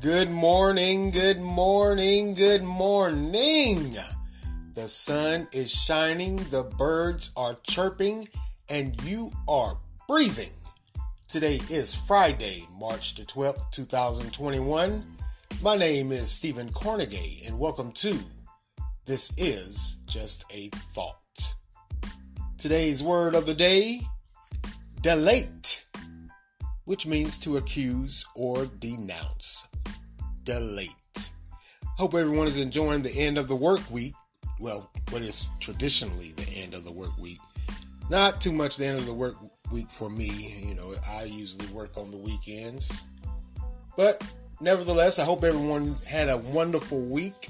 Good morning, good morning, good morning. The sun is shining, the birds are chirping, and you are breathing. Today is Friday, March the 12th, 2021. My name is Stephen Cornegay, and welcome to This Is Just a Thought. Today's word of the day delate, which means to accuse or denounce. Delate. Hope everyone is enjoying the end of the work week. Well, what is traditionally the end of the work week. Not too much the end of the work week for me. You know, I usually work on the weekends. But nevertheless, I hope everyone had a wonderful week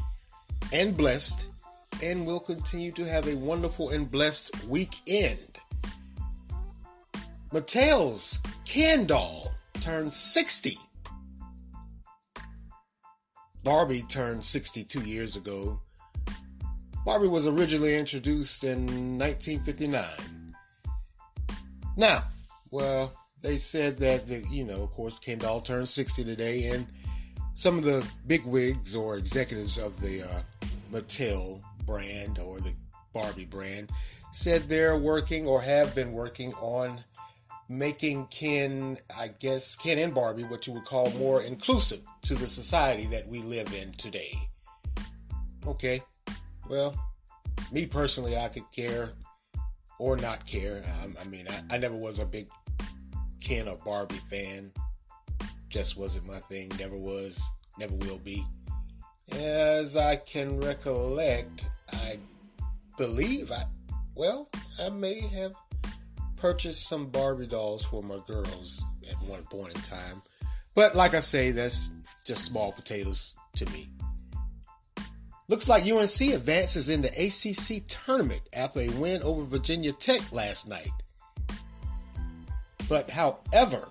and blessed and will continue to have a wonderful and blessed weekend. Mattel's Ken doll turned 60. Barbie turned 62 years ago. Barbie was originally introduced in 1959. Now, well, they said that, the, you know, of course, Ken doll turned 60 today, and some of the big wigs or executives of the uh, Mattel brand or the Barbie brand said they're working or have been working on making Ken, I guess, Ken and Barbie what you would call more inclusive to the society that we live in today. Okay, well, me personally, I could care or not care. Um, I mean, I, I never was a big Ken or Barbie fan. Just wasn't my thing. Never was. Never will be. As I can recollect, I believe I, well, I may have purchased some Barbie dolls for my girls at one point in time. But like I say, that's just small potatoes to me. Looks like UNC advances in the ACC tournament after a win over Virginia Tech last night. But however,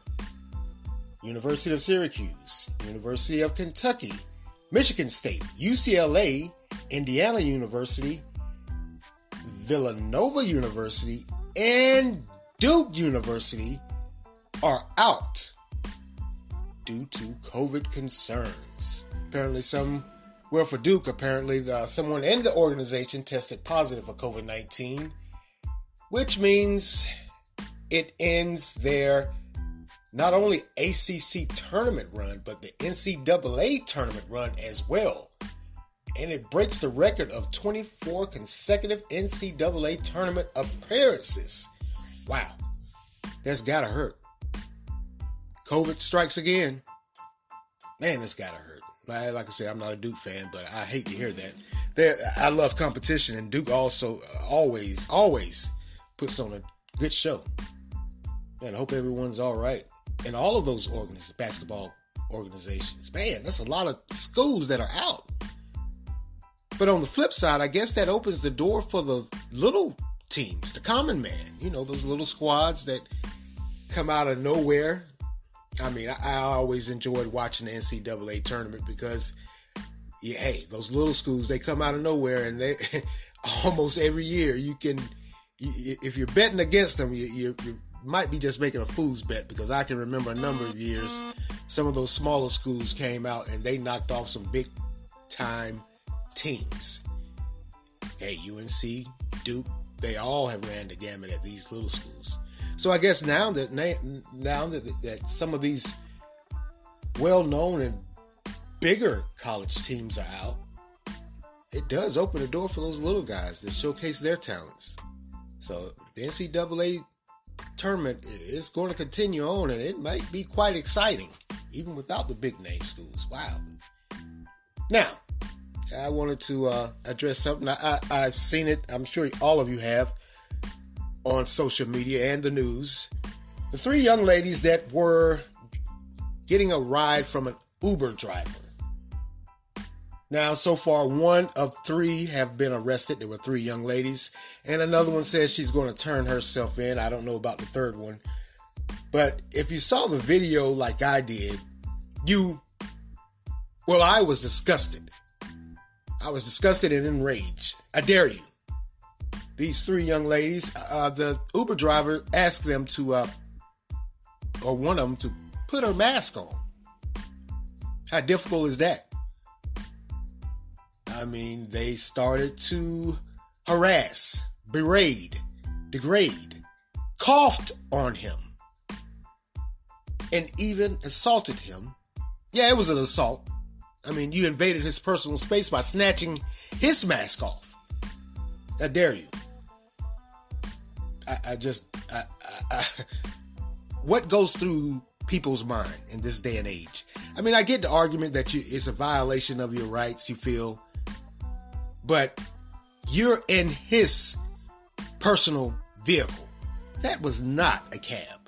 University of Syracuse, University of Kentucky, Michigan State, UCLA, Indiana University, Villanova University, and Duke University are out due to COVID concerns. Apparently, some, well, for Duke, apparently, uh, someone in the organization tested positive for COVID 19, which means it ends their not only ACC tournament run, but the NCAA tournament run as well. And it breaks the record of 24 consecutive NCAA tournament appearances. Wow, that's gotta hurt. COVID strikes again. Man, this gotta hurt. Like I said, I'm not a Duke fan, but I hate to hear that. There, I love competition, and Duke also uh, always, always puts on a good show. Man, I hope everyone's all right in all of those basketball organizations. Man, that's a lot of schools that are out. But on the flip side, I guess that opens the door for the little teams, the common man, you know, those little squads that come out of nowhere. I mean, I, I always enjoyed watching the NCAA tournament because, yeah, hey, those little schools, they come out of nowhere and they almost every year you can, if you're betting against them, you, you, you might be just making a fool's bet because I can remember a number of years some of those smaller schools came out and they knocked off some big time teams. Hey, UNC, Duke, they all have ran the gamut at these little schools. So I guess now that now that, that some of these well-known and bigger college teams are out, it does open the door for those little guys to showcase their talents. So the NCAA tournament is going to continue on, and it might be quite exciting, even without the big name schools. Wow. Now, I wanted to uh, address something. I, I, have seen it, I'm sure all of you have, on social media and the news. The three young ladies that were getting a ride from an Uber driver. Now, so far, one of three have been arrested. There were three young ladies, and another one says she's going to turn herself in. I don't know about the third one. But if you saw the video like I did, you, well, I was disgusted. I was disgusted and enraged. I dare you. These three young ladies, uh, the Uber driver asked them to, uh, or one of them to put her mask on. How difficult is that? I mean, they started to harass, berate, degrade, coughed on him, and even assaulted him. Yeah, it was an assault. I mean, you invaded his personal space by snatching his mask off. I dare you. I, I just, I, I, what goes through people's mind in this day and age? I mean, I get the argument that you, it's a violation of your rights, you feel, but you're in his personal vehicle. That was not a cab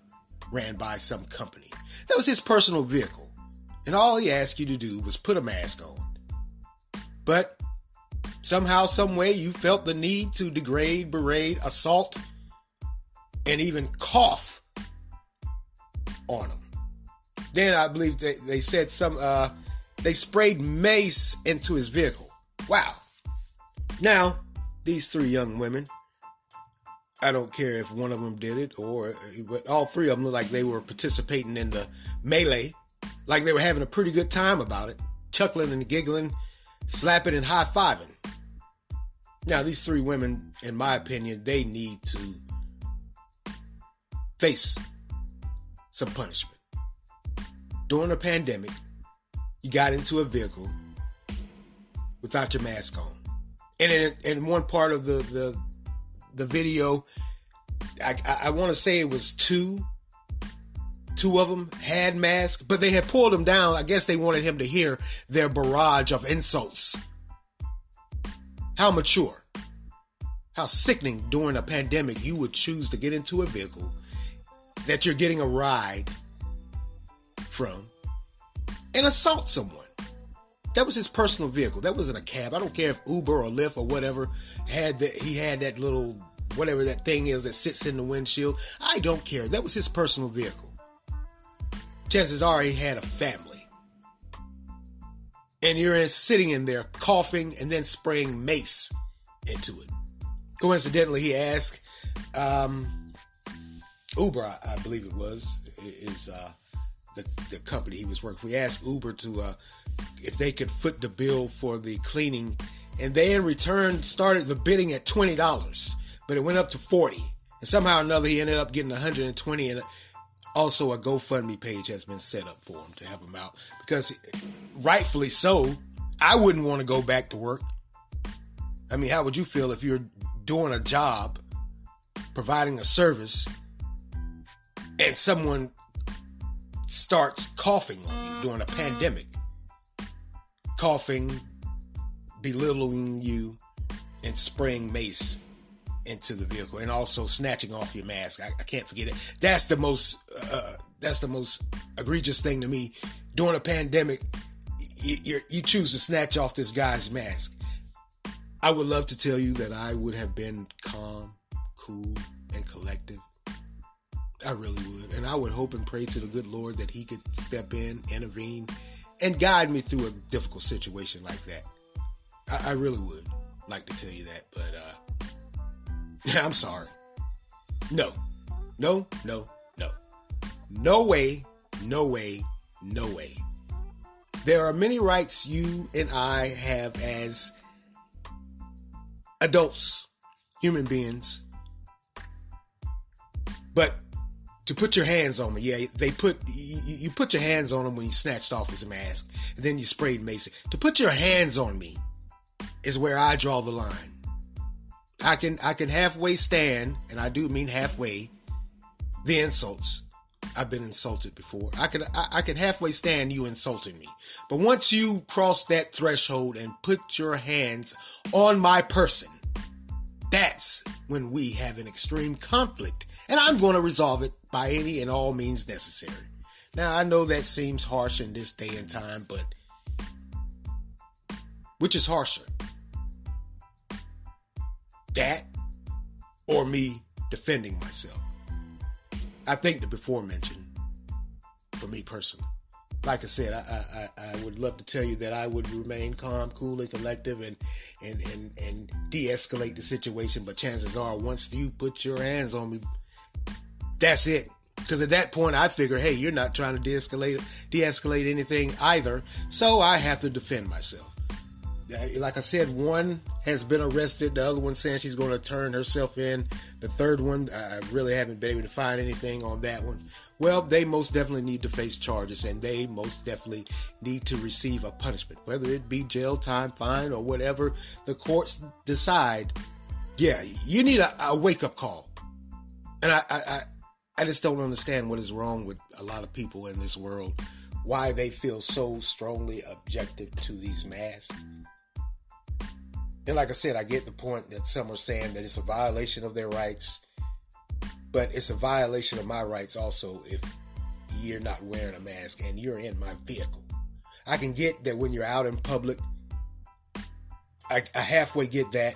ran by some company. That was his personal vehicle. And all he asked you to do was put a mask on. But somehow, some way, you felt the need to degrade, berate, assault, and even cough on him. Then I believe they, they said some uh, they sprayed mace into his vehicle. Wow. Now, these three young women, I don't care if one of them did it or but all three of them look like they were participating in the melee, like they were having a pretty good time about it, chuckling and giggling, slapping and high-fiving. Now, these three women, in my opinion, they need to face some punishment. During a pandemic, you got into a vehicle without your mask on. And in, in one part of the, the, the video, I, I want to say it was two. Two of them had masks, but they had pulled them down. I guess they wanted him to hear their barrage of insults. How mature, how sickening during a pandemic you would choose to get into a vehicle that you're getting a ride from and assault someone. That was his personal vehicle. That wasn't a cab. I don't care if Uber or Lyft or whatever had that. He had that little whatever that thing is that sits in the windshield. I don't care. That was his personal vehicle. Chances are he had a family. And you're sitting in there coughing and then spraying mace into it. Coincidentally, he asked um, Uber, I, I believe it was, is uh, the the company he was working for. He asked Uber to uh, if they could foot the bill for the cleaning, and they in return started the bidding at twenty dollars, but it went up to forty, and somehow or another he ended up getting one hundred and twenty, and also a GoFundMe page has been set up for him to help him out because rightfully so. I wouldn't want to go back to work. I mean, how would you feel if you're doing a job, providing a service, and someone starts coughing on you during a pandemic, coughing, belittling you, and spraying mace into the vehicle, and also snatching off your mask. I, I can't forget it. That's the most. Uh, that's the most egregious thing to me. During a pandemic, you, you choose to snatch off this guy's mask. I would love to tell you that I would have been calm, cool, and collective I really would. And I would hope and pray to the good Lord that He could step in, intervene, and guide me through a difficult situation like that. I, I really would like to tell you that, but uh, I'm sorry. No, no, no, no. No way, no way, no way. There are many rights you and I have as adults, human beings. But to put your hands on me. Yeah, they put you, you, put your hands on him when he snatched off his mask, and then you sprayed Mason. To put your hands on me is where I draw the line. I can I can halfway stand, and I do mean halfway, the insults. I've been insulted before. I can I, I can halfway stand you insulting me, but once you cross that threshold and put your hands on my person, that's when we have an extreme conflict, and I'm going to resolve it by any and all means necessary. Now, I know that seems harsh in this day and time, but which is harsher? That or me defending myself? I think the before mentioned for me personally. Like I said, I, I, I would love to tell you that I would remain calm, cool, and collective and, and, and, and de escalate the situation, but chances are once you put your hands on me, that's it. Because at that point, I figure, hey, you're not trying to de-escalate, de-escalate anything either, so I have to defend myself. Like I said, one has been arrested. The other one saying she's going to turn herself in. The third one, I really haven't been able to find anything on that one. Well, they most definitely need to face charges and they most definitely need to receive a punishment, whether it be jail time, fine, or whatever the courts decide. Yeah, you need a, a wake up call. And I, I, I just don't understand what is wrong with a lot of people in this world, why they feel so strongly objective to these masks. And like I said, I get the point that some are saying that it's a violation of their rights, but it's a violation of my rights also if you're not wearing a mask and you're in my vehicle. I can get that when you're out in public, I, I halfway get that,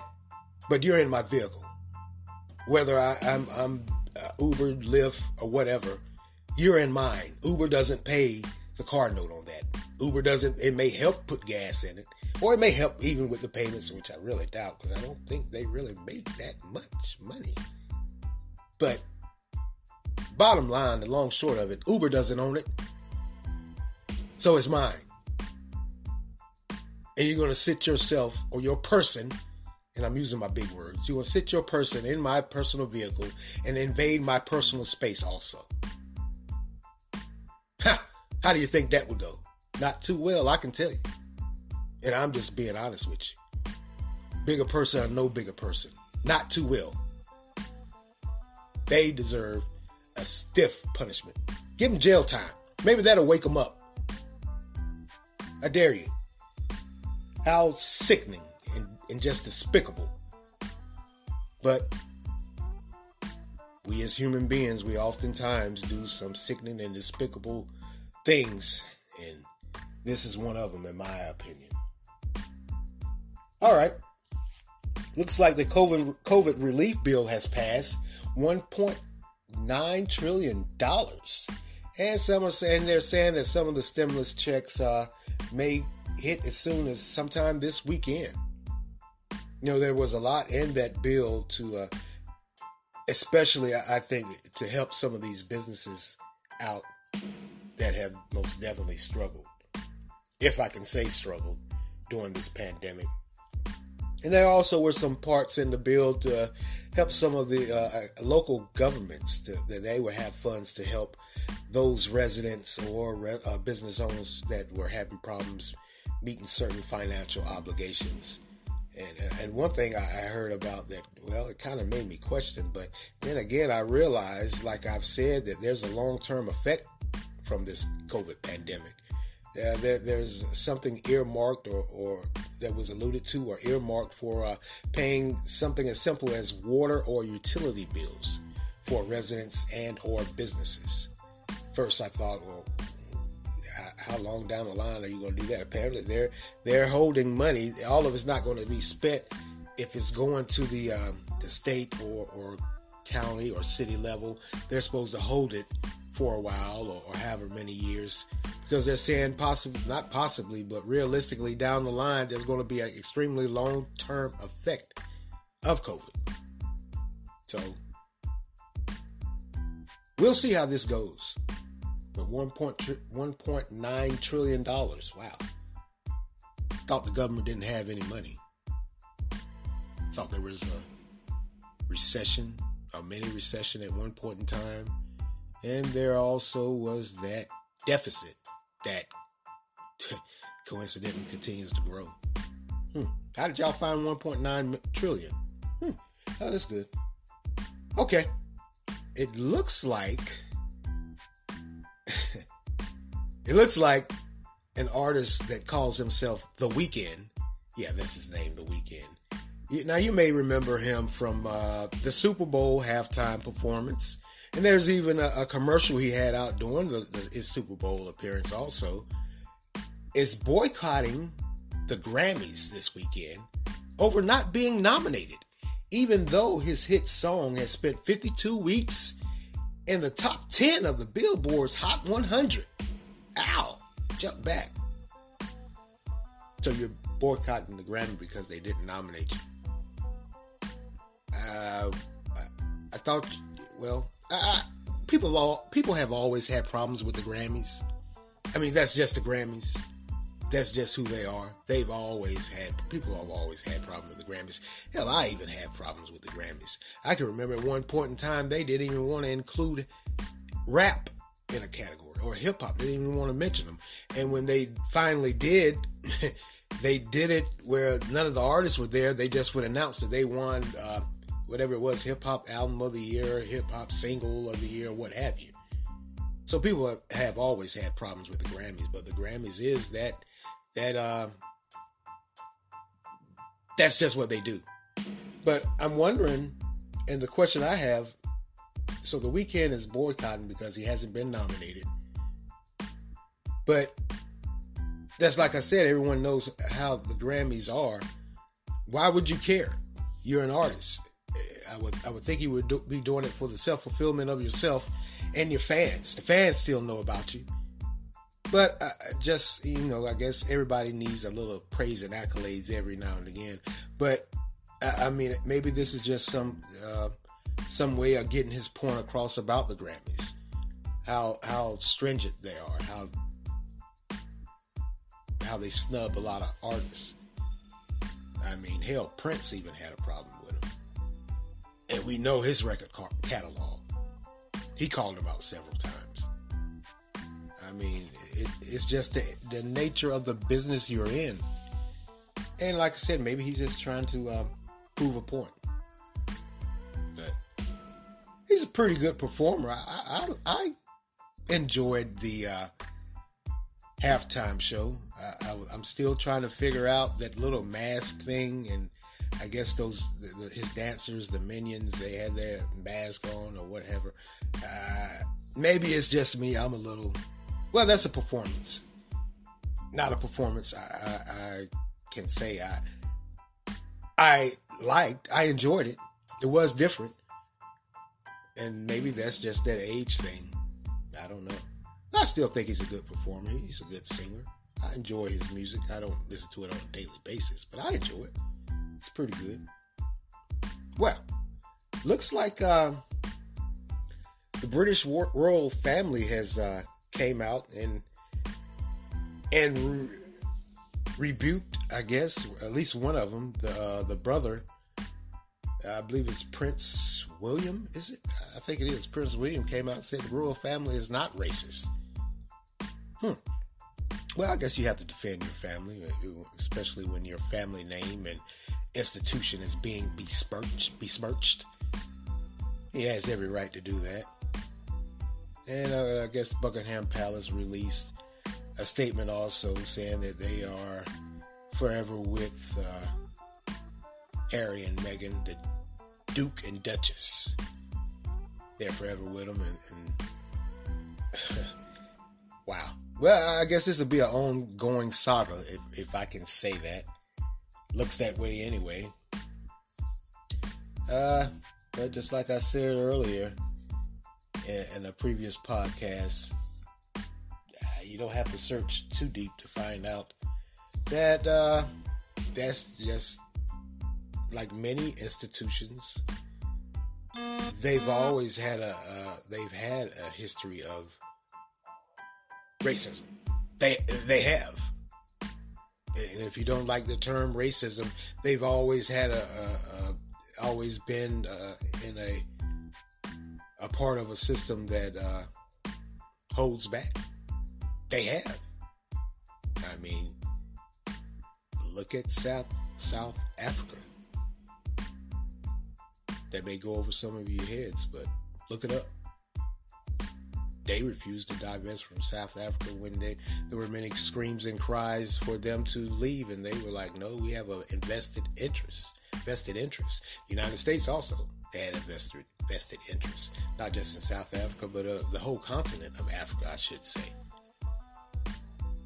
but you're in my vehicle. Whether I, I'm, I'm uh, Uber, Lyft, or whatever, you're in mine. Uber doesn't pay the car note on that. Uber doesn't, it may help put gas in it, or it may help even with the payments, which I really doubt because I don't think they really make that much money. But bottom line, the long short of it, Uber doesn't own it. So it's mine. And you're going to sit yourself or your person, and I'm using my big words, you're going to sit your person in my personal vehicle and invade my personal space also. Ha! How do you think that would go? Not too well, I can tell you. And I'm just being honest with you. Bigger person or no bigger person. Not too well. They deserve a stiff punishment. Give them jail time. Maybe that'll wake them up. I dare you. How sickening and, and just despicable. But we as human beings, we oftentimes do some sickening and despicable things. And this is one of them, in my opinion. All right. Looks like the COVID, COVID relief bill has passed $1.9 trillion. And some are saying they're saying that some of the stimulus checks uh, may hit as soon as sometime this weekend. You know, there was a lot in that bill to, uh, especially I think, to help some of these businesses out that have most definitely struggled, if I can say struggled, during this pandemic. And there also were some parts in the bill to help some of the uh, local governments to, that they would have funds to help those residents or re- uh, business owners that were having problems meeting certain financial obligations. And, and one thing I heard about that, well, it kind of made me question, but then again, I realized, like I've said, that there's a long term effect from this COVID pandemic. Uh, there, there's something earmarked or, or, that was alluded to or earmarked for uh, paying something as simple as water or utility bills for residents and or businesses. First, I thought, well, how long down the line are you going to do that? Apparently, they're they're holding money. All of it's not going to be spent if it's going to the um, the state or, or county or city level. They're supposed to hold it for a while or, or however many years because they're saying possibly not possibly but realistically down the line there's going to be an extremely long term effect of covid. So we'll see how this goes. But 1.9 trillion dollars wow. Thought the government didn't have any money. Thought there was a recession a mini recession at one point in time and there also was that deficit that coincidentally continues to grow. Hmm. How did y'all find 1.9 trillion? Hmm. Oh, that's good. Okay. It looks like it looks like an artist that calls himself The Weeknd. Yeah, that's his name, The Weeknd. Now you may remember him from uh, the Super Bowl halftime performance and there's even a, a commercial he had out during the, the, his Super Bowl appearance also. Is boycotting the Grammys this weekend over not being nominated, even though his hit song has spent 52 weeks in the top 10 of the Billboard's Hot 100. Ow! Jump back. So you're boycotting the Grammy because they didn't nominate you. Uh, I thought, well, uh, people all people have always had problems with the Grammys. I mean, that's just the Grammys. That's just who they are. They've always had people have always had problems with the Grammys. Hell, I even had problems with the Grammys. I can remember at one point in time they didn't even want to include rap in a category or hip hop. They didn't even want to mention them. And when they finally did, they did it where none of the artists were there. They just would announce that they won uh, whatever it was, hip hop album of the year, hip hop single of the year, what have you. So people have always had problems with the Grammys, but the Grammys is that that uh, that's just what they do. But I'm wondering, and the question I have, so the Weeknd is boycotting because he hasn't been nominated. But that's like I said, everyone knows how the Grammys are. Why would you care? You're an artist. I would I would think you would do, be doing it for the self fulfillment of yourself and your fans. The fans still know about you. But just you know, I guess everybody needs a little praise and accolades every now and again. But I, I mean, maybe this is just some uh, some way of getting his point across about the Grammys, how how stringent they are, how how they snub a lot of artists. I mean, hell, Prince even had a problem with him, and we know his record catalog. He called him out several times. I mean, it, it's just the, the nature of the business you're in. And like I said, maybe he's just trying to um, prove a point. But he's a pretty good performer. I, I, I enjoyed the uh, halftime show. I, am still trying to figure out that little mask thing, and I guess those the, the, his dancers, the minions, they had their mask on or whatever. Uh, maybe it's just me. I'm a little well, that's a performance, not a performance. I, I, I can say I I liked, I enjoyed it. It was different, and maybe that's just that age thing. I don't know. I still think he's a good performer. He's a good singer. I enjoy his music. I don't listen to it on a daily basis, but I enjoy it. It's pretty good. Well, looks like uh, the British royal family has uh, came out and and re- rebuked, I guess, at least one of them, the uh, the brother. I believe it's Prince William. Is it? I think it is. Prince William came out and said the royal family is not racist. Hmm. Well, I guess you have to defend your family, especially when your family name and institution is being besmirched. besmirched. He has every right to do that. And uh, I guess Buckingham Palace released a statement also saying that they are forever with uh, Harry and Meghan, the Duke and Duchess. They're forever with them, and, and wow. Well, I guess this will be an ongoing saga, if, if I can say that. Looks that way anyway. Uh, but just like I said earlier, in, in a previous podcast, uh, you don't have to search too deep to find out that uh, that's just like many institutions. They've always had a uh, they've had a history of racism. They they have. And if you don't like the term racism, they've always had a, a, a always been uh, in a a part of a system that uh, holds back. They have. I mean, look at South South Africa. That may go over some of your heads, but look it up. They refused to divest from South Africa when they, there were many screams and cries for them to leave, and they were like, "No, we have an invested interest, vested interest." The United States also had a vested, vested interest, not just in South Africa, but uh, the whole continent of Africa, I should say.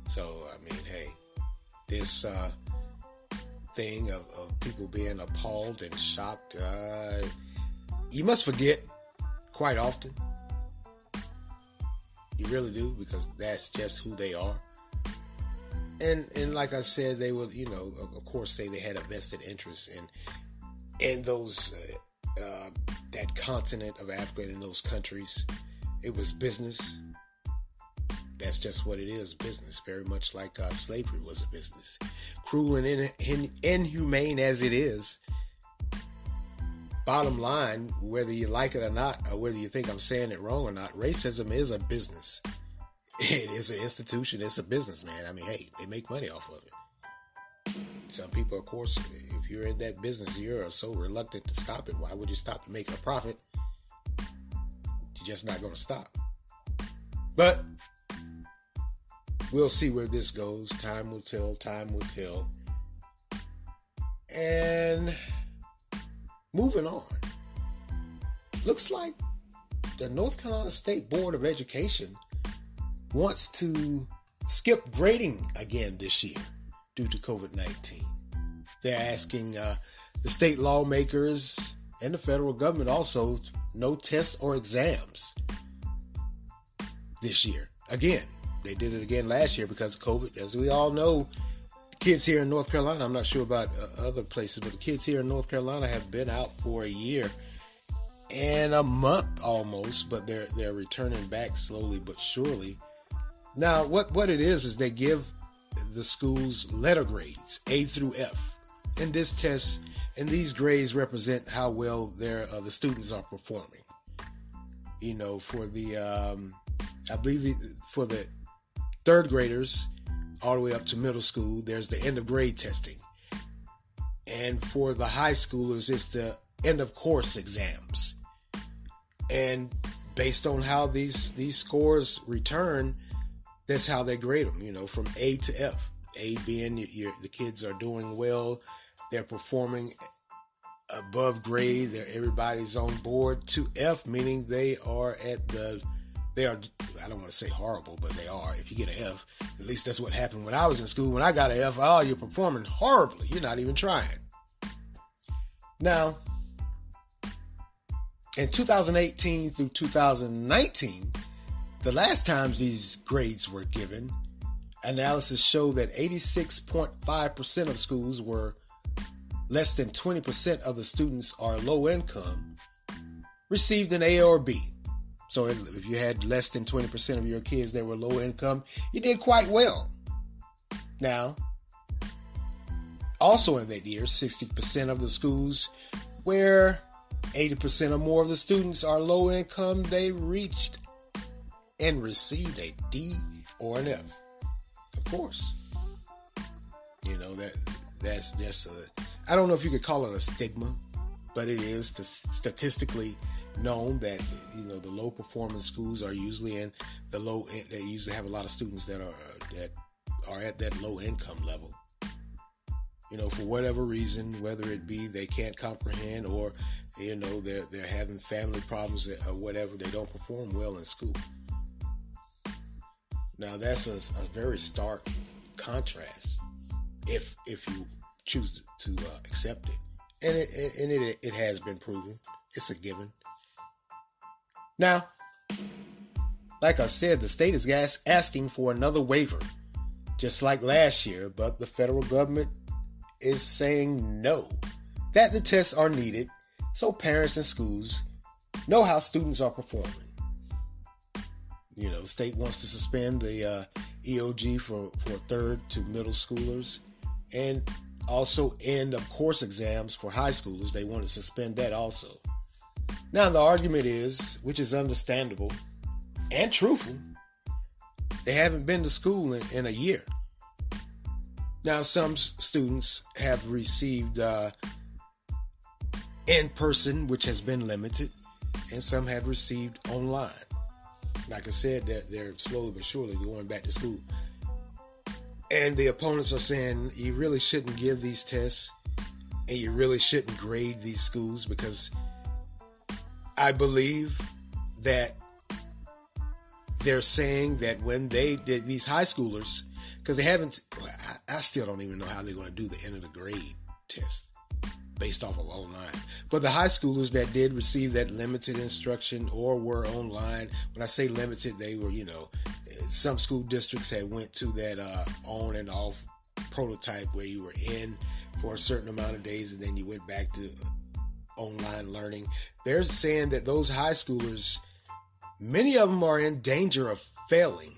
So, I mean, hey, this uh, thing of, of, people being appalled and shocked, uh, you must forget quite often. You really do, because that's just who they are. And and like I said, they would, you know, of course, say they had a vested interest in in those uh, uh, that continent of Africa and those countries. it was business. That's just what it is, business. Very much like uh, slavery was a business. Cruel and in, in, inhumane as it is, bottom line, whether you like it or not, or whether you think I'm saying it wrong or not, racism is a business. It is an institution. It's a business, man. I mean, hey, they make money off of it. Some people, of course, if you're in that business, you're so reluctant to stop it. Why would you stop making a profit? You're just not going to stop. But we'll see where this goes. Time will tell. Time will tell. And moving on. Looks like the North Carolina State Board of Education wants to skip grading again this year due to COVID 19. They're asking uh, the state lawmakers and the federal government also no tests or exams this year. Again, they did it again last year because COVID. As we all know, kids here in North Carolina, I'm not sure about uh, other places, but the kids here in North Carolina have been out for a year and a month almost, but they're they're returning back slowly but surely. Now, what what it is is they give the schools letter grades A through F, and this test and these grades represent how well their uh, the students are performing. You know, for the um, I believe the, for the third graders all the way up to middle school, there's the end of grade testing, and for the high schoolers, it's the end of course exams. And based on how these these scores return, that's how they grade them. You know, from A to F. A being the kids are doing well, they're performing above grade, they're everybody's on board. To F meaning they are at the they are I don't want to say horrible, but they are. If you get an F, at least that's what happened when I was in school. When I got an F, oh, you're performing horribly. You're not even trying. Now, in 2018 through 2019, the last times these grades were given, analysis showed that 86.5% of schools were less than 20% of the students are low income, received an A or B. So if you had less than 20% of your kids that were low income, you did quite well. Now, also in that year, 60% of the schools where 80% or more of the students are low income, they reached and received a D or an F. Of course. You know that that's just a I don't know if you could call it a stigma, but it is statistically known that you know the low performing schools are usually in the low they usually have a lot of students that are that are at that low income level. You know for whatever reason whether it be they can't comprehend or you know they're they're having family problems or whatever they don't perform well in school. Now that's a, a very stark contrast if if you choose to uh, accept it. And it and it, it has been proven. It's a given now, like I said, the state is asking for another waiver, just like last year, but the federal government is saying no, that the tests are needed so parents and schools know how students are performing. You know, state wants to suspend the uh, EOG for, for third to middle schoolers and also end of course exams for high schoolers. They want to suspend that also. Now, the argument is, which is understandable and truthful, they haven't been to school in, in a year. Now, some students have received uh, in person, which has been limited, and some have received online. Like I said, that they're slowly but surely going back to school. And the opponents are saying you really shouldn't give these tests and you really shouldn't grade these schools because I believe that they're saying that when they did these high schoolers, because they haven't, I, I, still don't even know how they're going to do the end of the grade test based off of online. But the high schoolers that did receive that limited instruction or were online, when I say limited, they were, you know, some school districts had went to that uh, on and off prototype where you were in for a certain amount of days and then you went back to online learning. They're saying that those high schoolers Many of them are in danger of failing.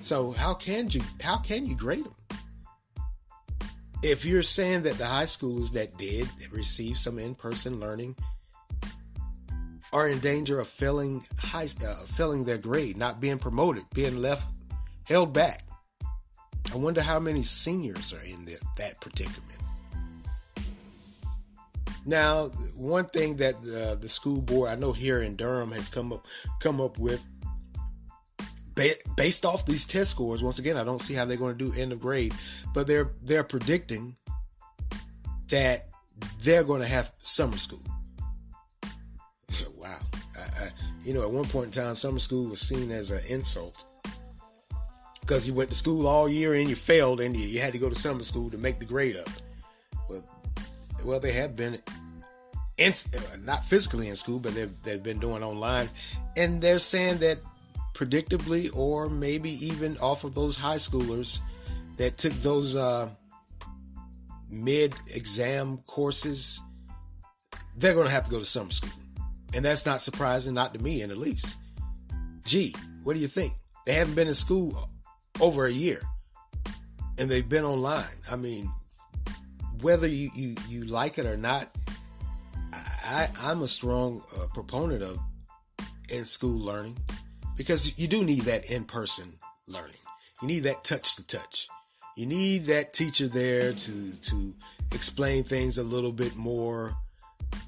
So how can you how can you grade them? If you're saying that the high schoolers that did receive some in-person learning are in danger of failing high uh, failing their grade, not being promoted, being left held back. I wonder how many seniors are in that predicament. Now, one thing that uh, the school board I know here in Durham has come up come up with based off these test scores. Once again, I don't see how they're going to do end of grade, but they're they're predicting that they're going to have summer school. wow, I, I, you know, at one point in time, summer school was seen as an insult because you went to school all year and you failed and you, you had to go to summer school to make the grade up. Well, well, they have been in, not physically in school, but they've, they've been doing online. And they're saying that predictably, or maybe even off of those high schoolers that took those uh, mid exam courses, they're going to have to go to summer school. And that's not surprising, not to me in the least. Gee, what do you think? They haven't been in school over a year and they've been online. I mean, whether you, you, you like it or not, I, I'm a strong uh, proponent of in school learning because you do need that in person learning. You need that touch to touch. You need that teacher there to to explain things a little bit more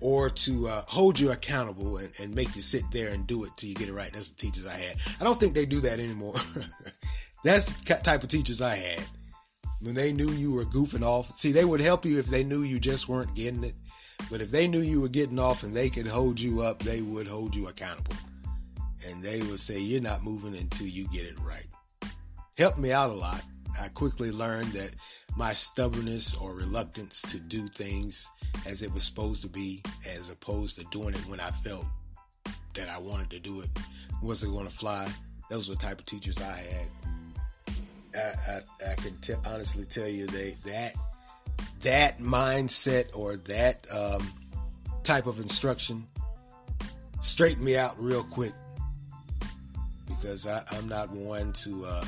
or to uh, hold you accountable and, and make you sit there and do it till you get it right. That's the teachers I had. I don't think they do that anymore. That's the type of teachers I had. When they knew you were goofing off, see, they would help you if they knew you just weren't getting it. But if they knew you were getting off and they could hold you up, they would hold you accountable. And they would say, You're not moving until you get it right. Helped me out a lot. I quickly learned that my stubbornness or reluctance to do things as it was supposed to be, as opposed to doing it when I felt that I wanted to do it, wasn't going to fly. Those were the type of teachers I had. I, I, I can t- honestly tell you they that that mindset or that um, type of instruction straightened me out real quick because I, am not one to uh,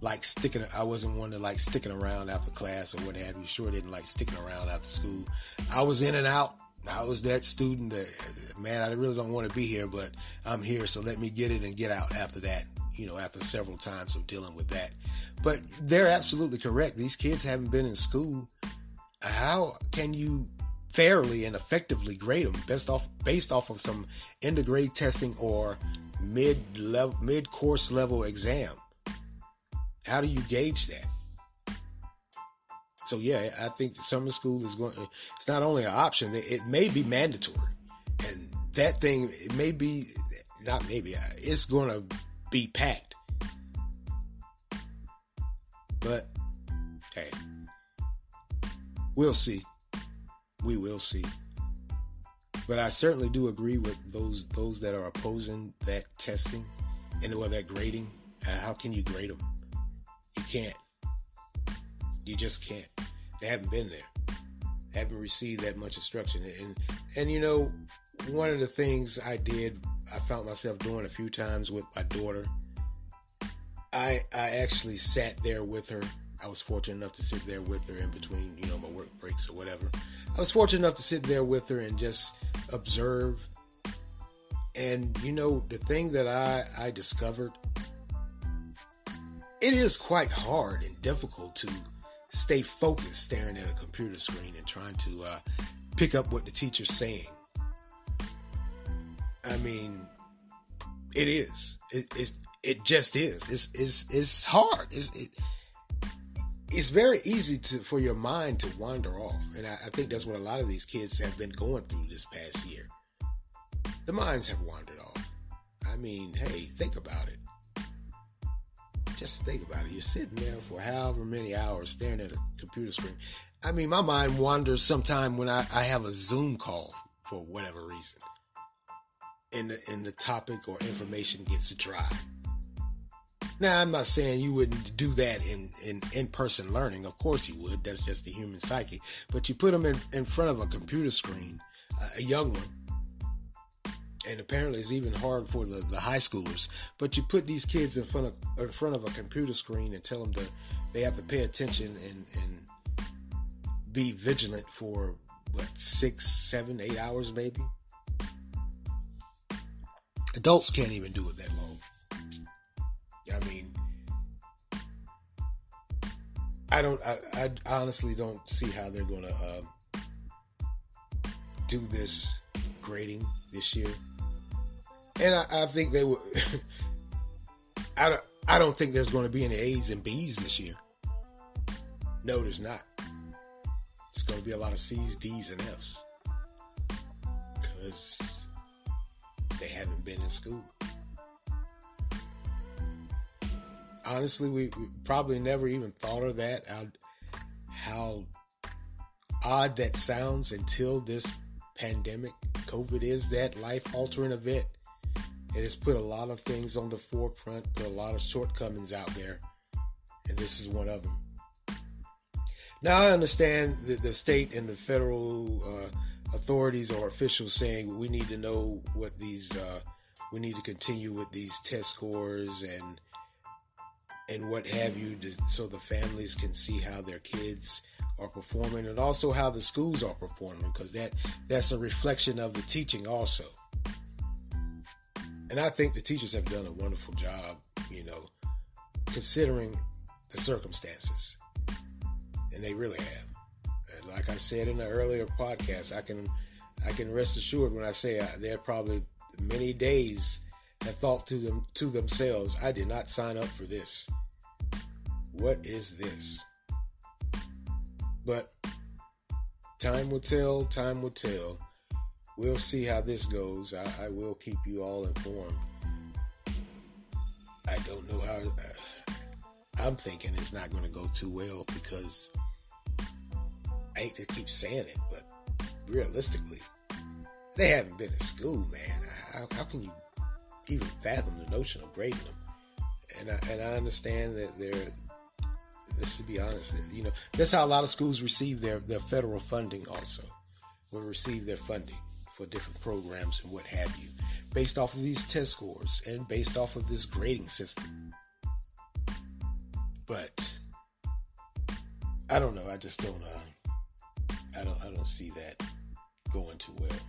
like sticking. I wasn't one to like sticking around after class or what have you. Sure didn't like sticking around after school. I was in and out. I was that student that man, I really don't want to be here, but I'm here, so let me get it and get out after that you know, after several times of dealing with that. But they're absolutely correct. These kids haven't been in school. How can you fairly and effectively grade them based off based off of some end of grade testing or mid level mid course level exam? How do you gauge that? So yeah, I think summer school is going. It's not only an option; it may be mandatory, and that thing it may be not maybe it's going to be packed. But hey, we'll see. We will see. But I certainly do agree with those those that are opposing that testing and or that grading. Uh, how can you grade them? You can't. You just can't. They haven't been there. They haven't received that much instruction. And and you know, one of the things I did I found myself doing a few times with my daughter. I I actually sat there with her. I was fortunate enough to sit there with her in between, you know, my work breaks or whatever. I was fortunate enough to sit there with her and just observe. And you know, the thing that I I discovered it is quite hard and difficult to stay focused staring at a computer screen and trying to uh, pick up what the teacher's saying I mean, it is. It, it's it just is. It's it's it's hard. It's it, it's very easy to for your mind to wander off, and I, I think that's what a lot of these kids have been going through this past year. The minds have wandered off. I mean, hey, think about it. Just think about it. You're sitting there for however many hours staring at a computer screen. I mean, my mind wanders sometime when I, I have a Zoom call for whatever reason and the, and the topic or information gets dry. Now, I'm not saying you wouldn't do that in, in in-person learning. Of course you would. That's just the human psyche. But you put them in, in front of a computer screen, a young one, and apparently it's even hard for the, the high schoolers. But you put these kids in front of in front of a computer screen and tell them to they have to pay attention and and be vigilant for what six, seven, eight hours maybe. Adults can't even do it that long. I mean, I don't. I, I honestly don't see how they're going to uh, do this grading this year and I, I think they would. I don't. I don't think there's going to be any A's and B's this year. No, there's not. It's going to be a lot of C's, D's, and F's because they haven't been in school. Honestly, we, we probably never even thought of that. How, how odd that sounds until this pandemic. COVID is that life altering event it has put a lot of things on the forefront, put a lot of shortcomings out there, and this is one of them. Now, I understand that the state and the federal uh, authorities or officials saying we need to know what these, uh, we need to continue with these test scores and and what have you, to, so the families can see how their kids are performing and also how the schools are performing, because that that's a reflection of the teaching also and I think the teachers have done a wonderful job, you know, considering the circumstances. And they really have. Like I said in the earlier podcast, I can I can rest assured when I say there are probably many days that thought to them to themselves, I did not sign up for this. What is this? But time will tell, time will tell we'll see how this goes. I, I, will keep you all informed. I don't know how. Uh, I'm thinking it's not going to go too well because I hate to keep saying it, but realistically, they haven't been in school, man. How, how can you even fathom the notion of grading them? And I, and I understand that they're. Let's be honest, you know that's how a lot of schools receive their, their federal funding. Also, will receive their funding for different programs and what have you, based off of these test scores and based off of this grading system. But I don't know. I just don't. Uh, I don't. I don't see that going too well.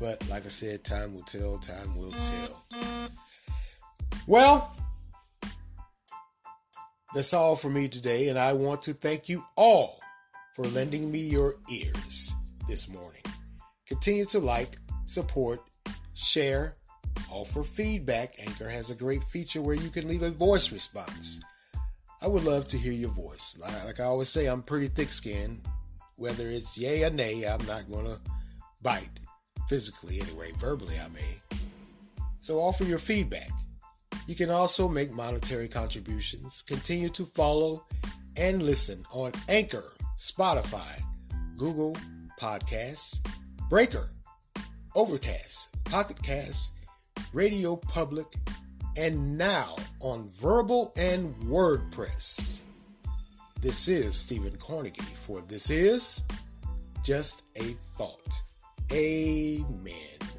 But like I said, time will tell. Time will tell. Well, that's all for me today, and I want to thank you all for lending me your ears this morning. Continue to like, support, share, offer feedback. Anchor has a great feature where you can leave a voice response. I would love to hear your voice. Like I always say, I'm pretty thick skinned. Whether it's yay or nay, I'm not going to bite. Physically, anyway. Verbally, I may. So offer your feedback. You can also make monetary contributions. Continue to follow and listen on Anchor, Spotify, Google Podcasts, Breaker, Overcast, Pocket Cast, Radio Public, and now on Verbal and WordPress. This is Stephen Carnegie for This Is Just a Thought. Amen.